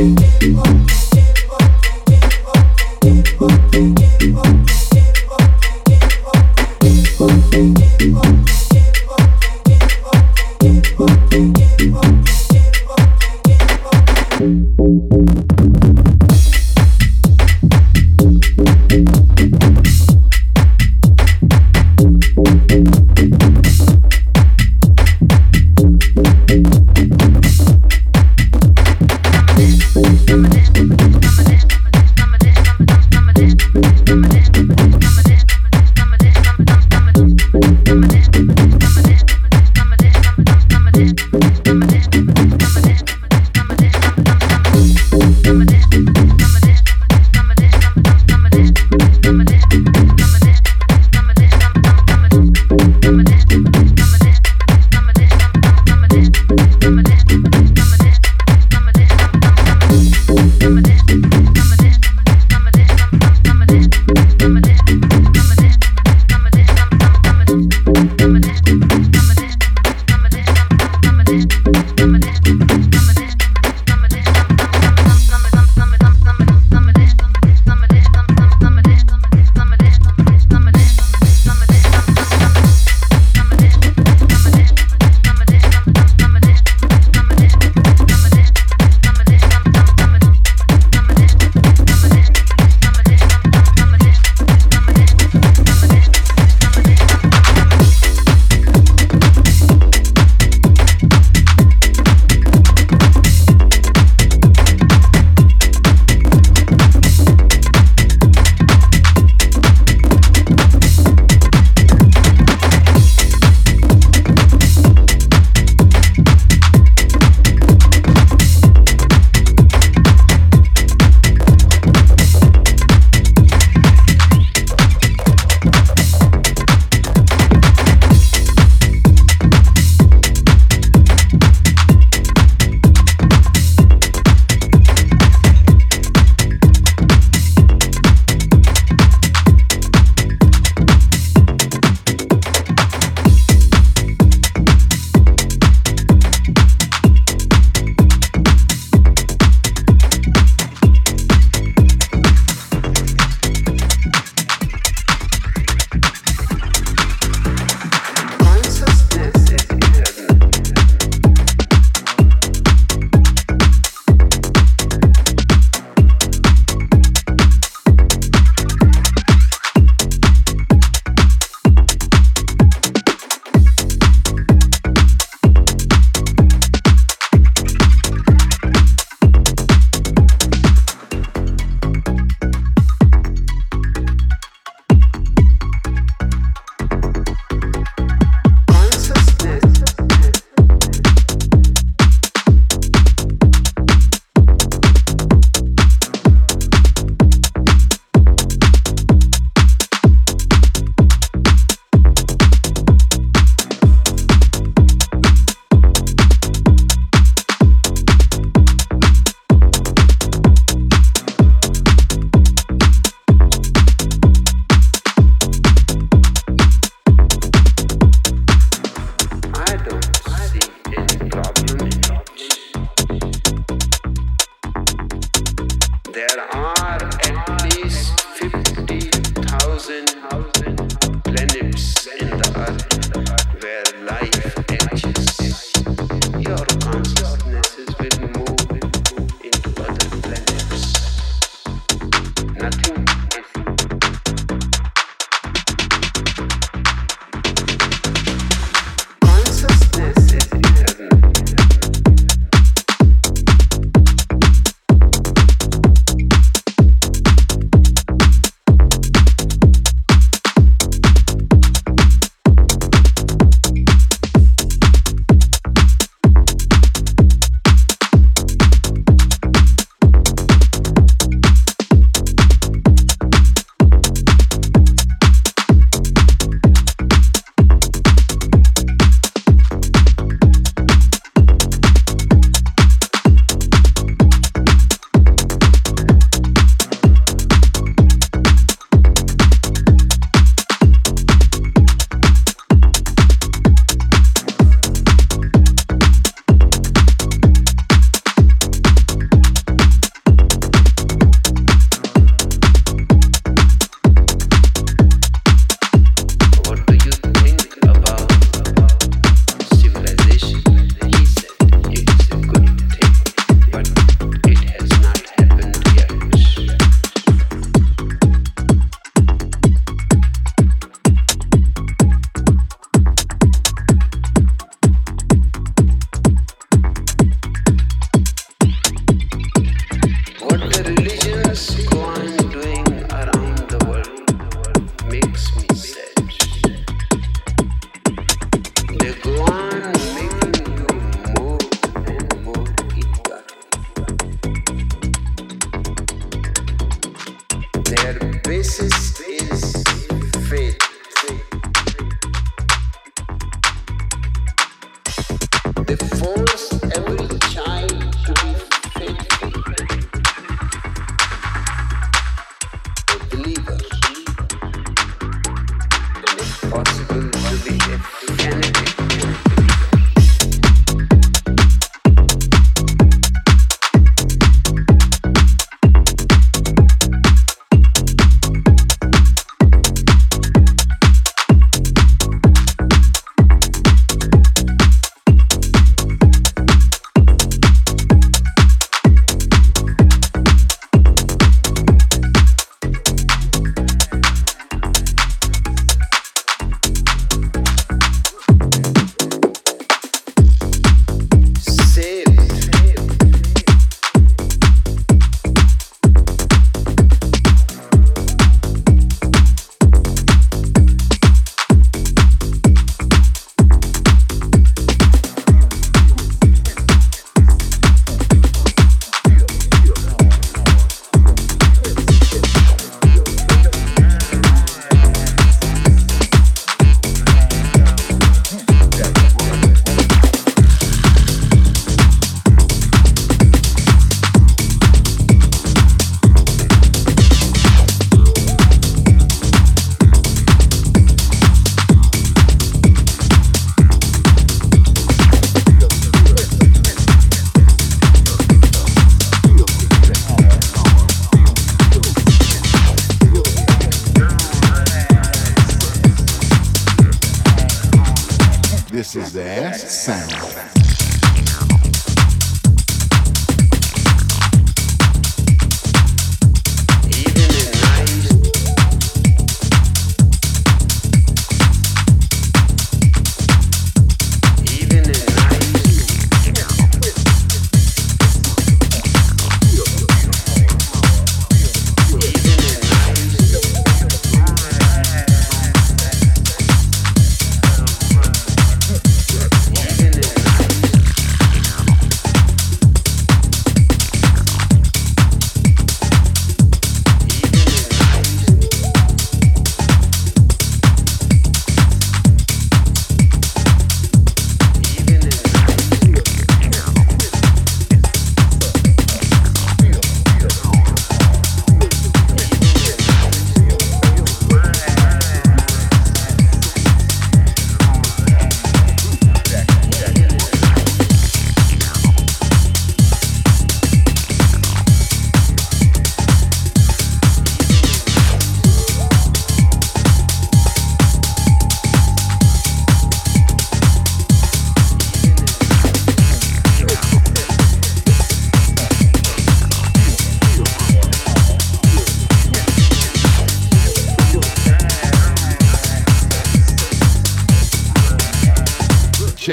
Domination.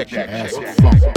check check check funk.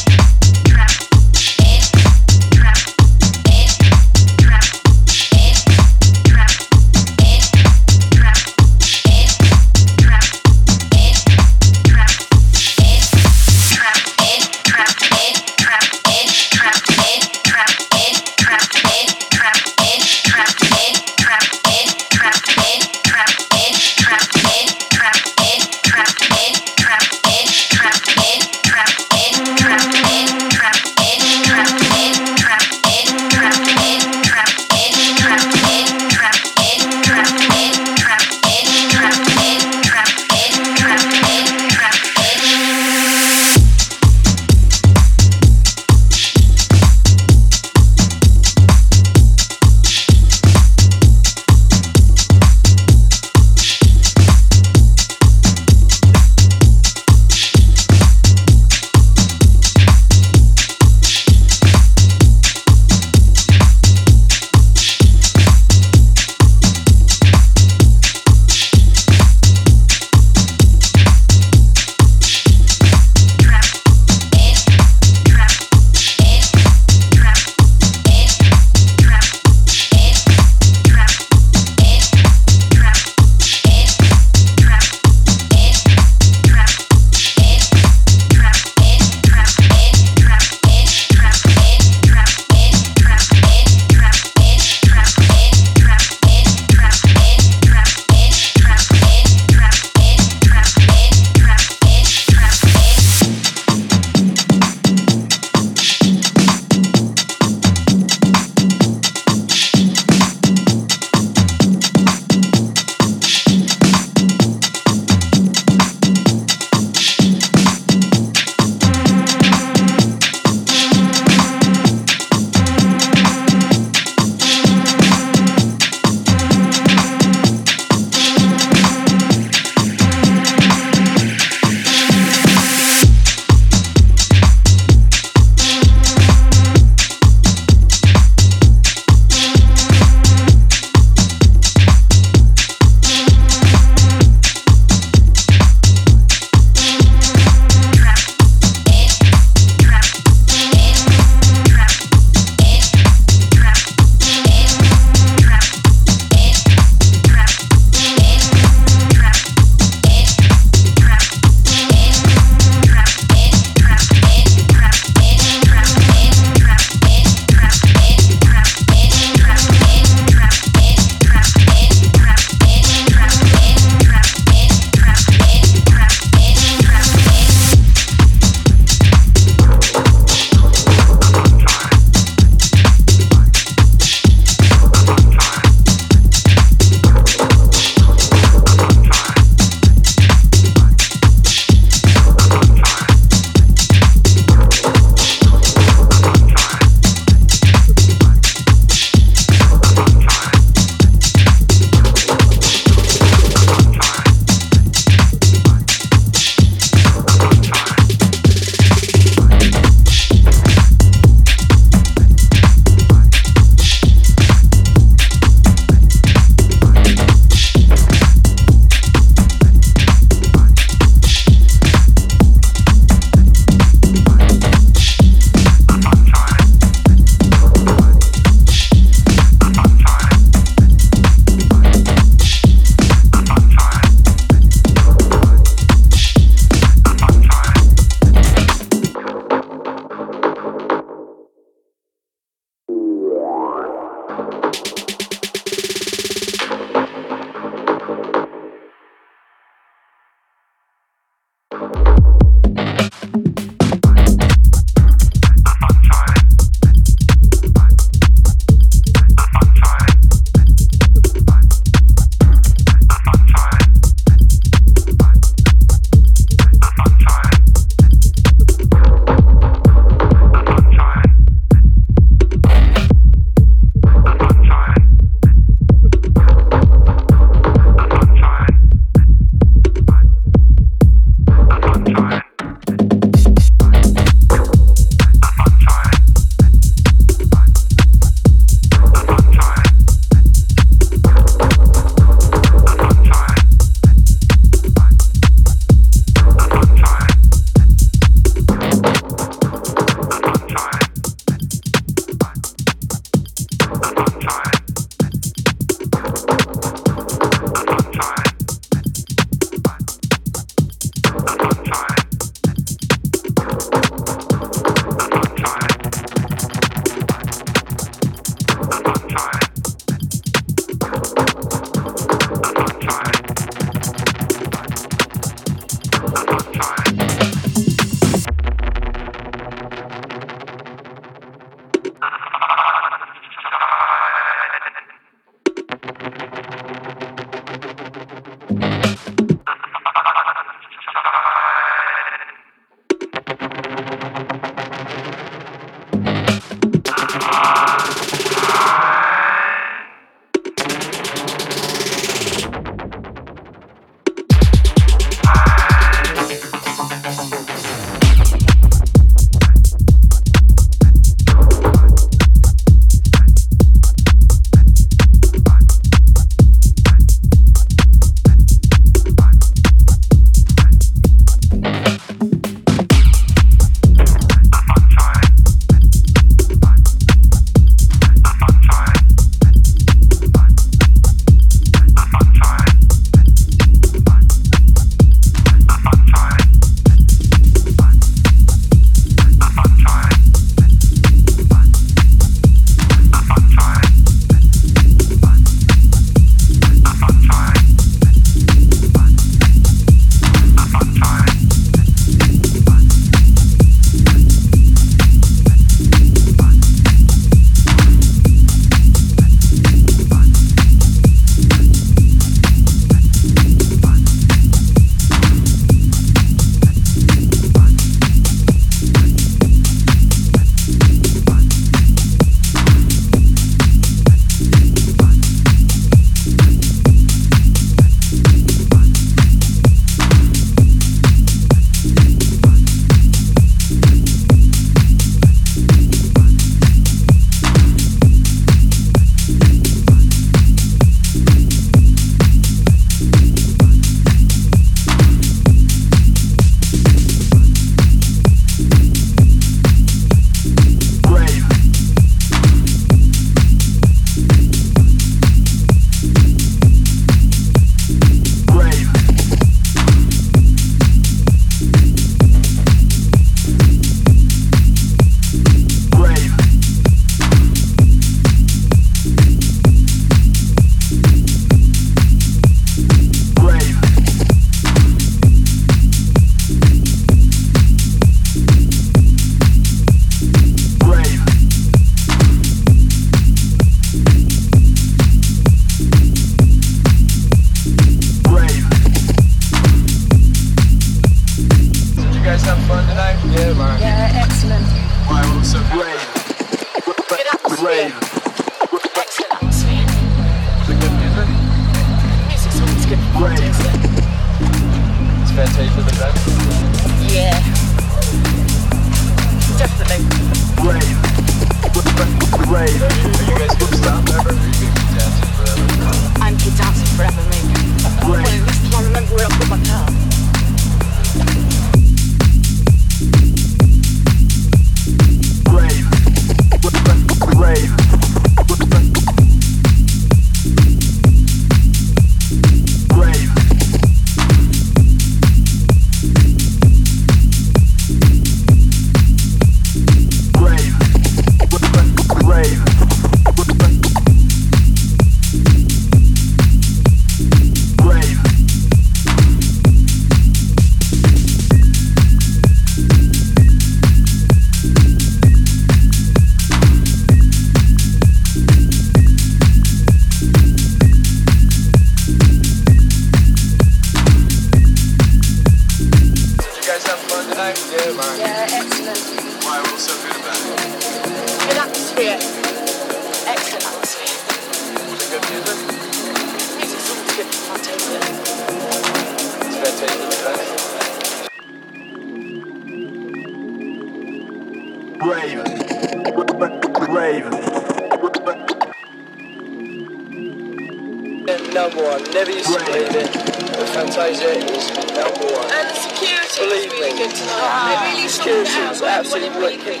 number one. Never used to believe it. But Fantasia is number one. And the security believe was really me. good tonight. Ah, really security it was absolutely wicked.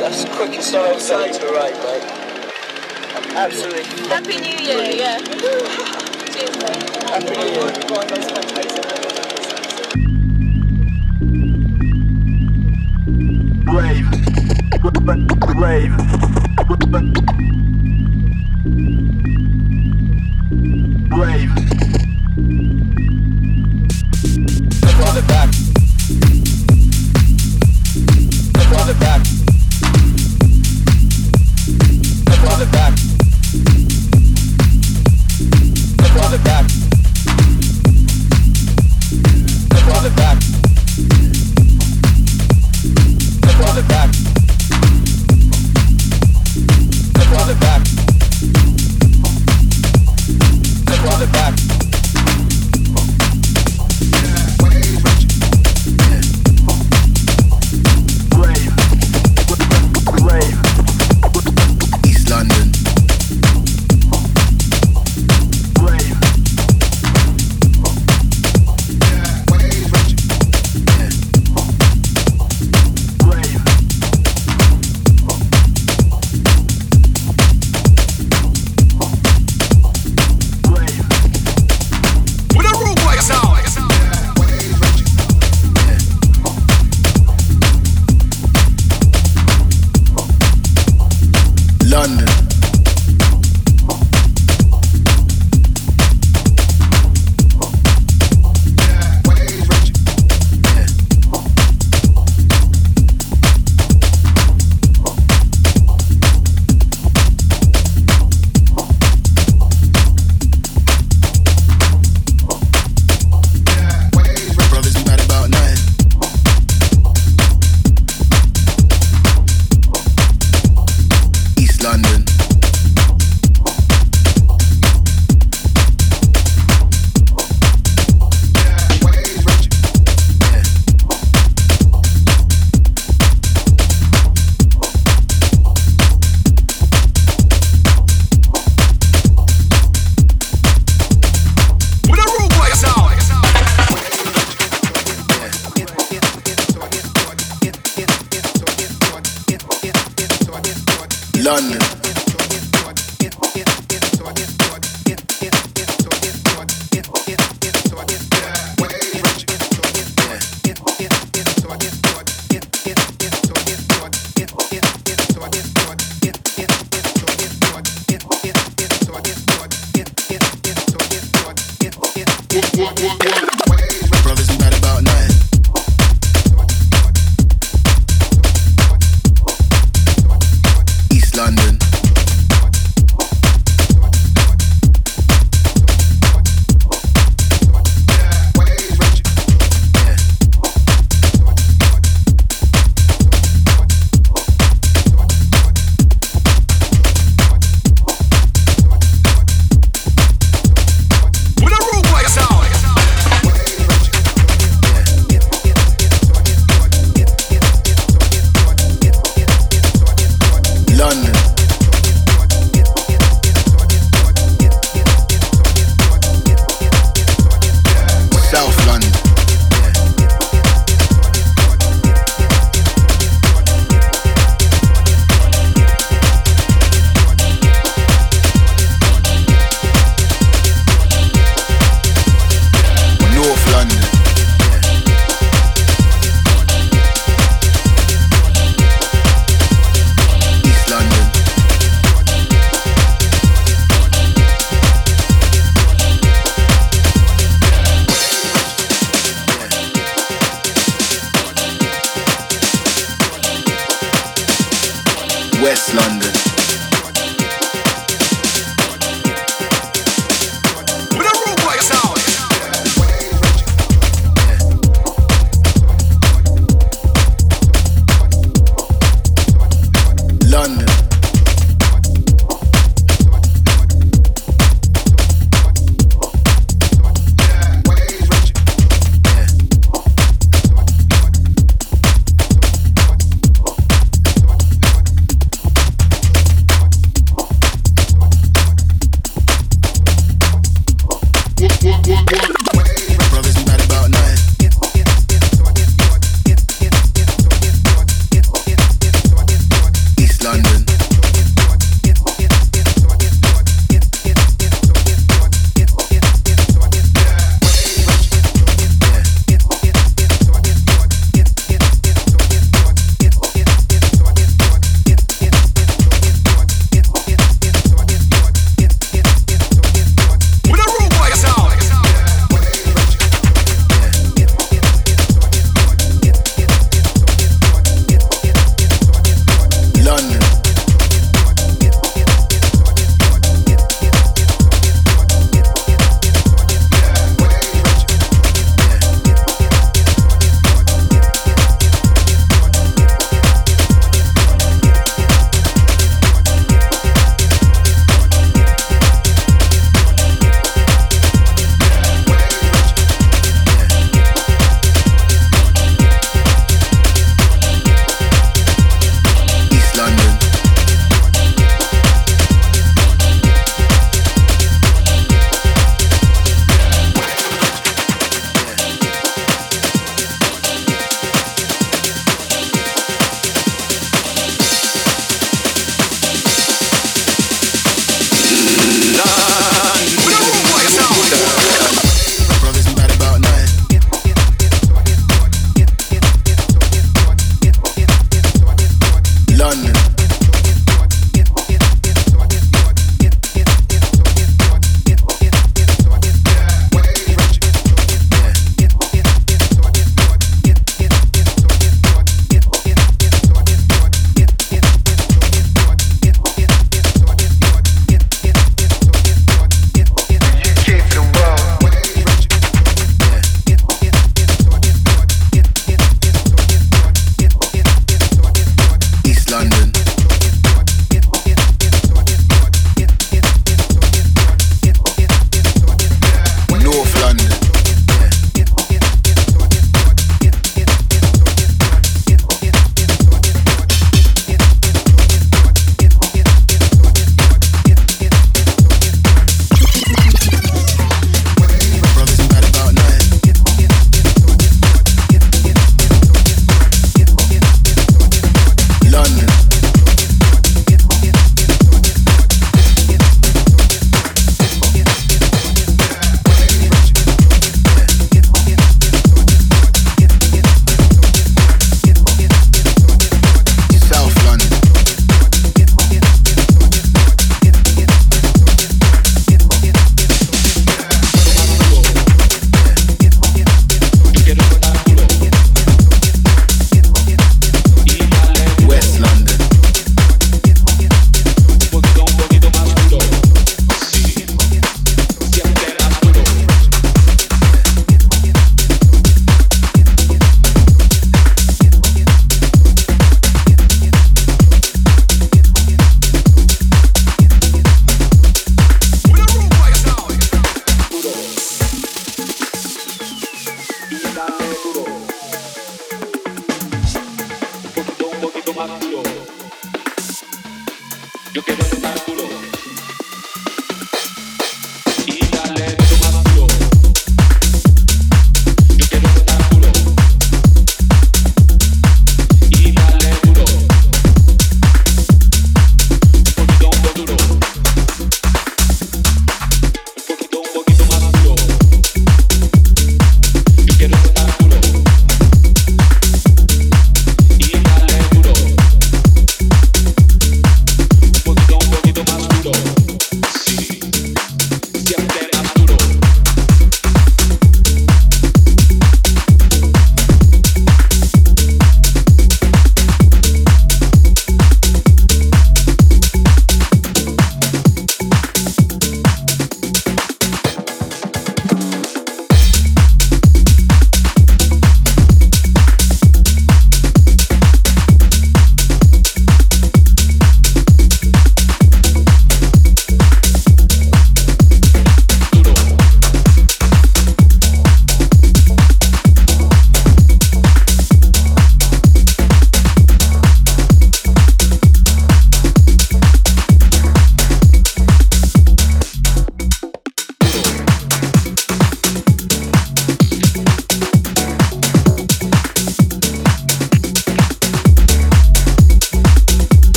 That's the quickest song I've ever to rate, mate. Absolutely. Happy New Year, brilliant. yeah. Cheers, mate. Happy New Year. Brave. Brave. Brave. Brave.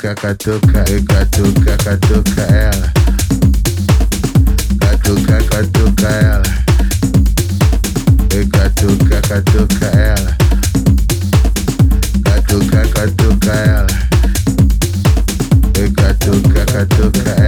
Tuca, catuca, e catuca, catuca ela. Catuca, catuca ela. E catuca, catuca ela. Catuca, catuca ela. E catuca, catuca ela.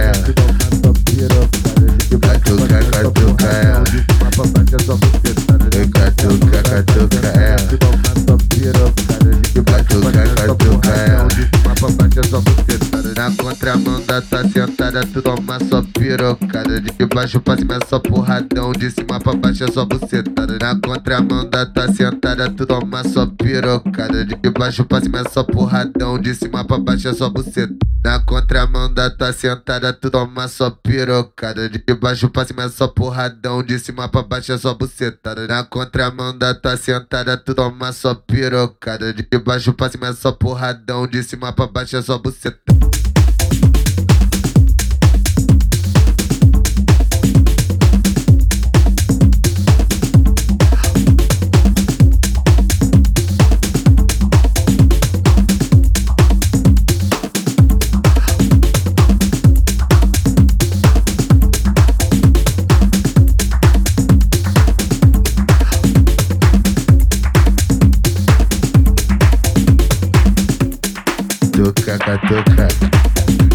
Baixo pra cima só porradão, de cima pra baixo é só bucetada. Na contramão da tá sentada, tu toma só pirocada. De baixo pra cima só porradão, de cima pra baixo é só buceta. Na contramão da tá sentada, tu toma só pirocada. De baixo pra cima é só porradão, de cima pra baixo é só bucetada. Na contramão da tá sentada, tu toma só pirocada. De baixo pra cima é só porradão, de cima pra baixo é só buceta. at the crack.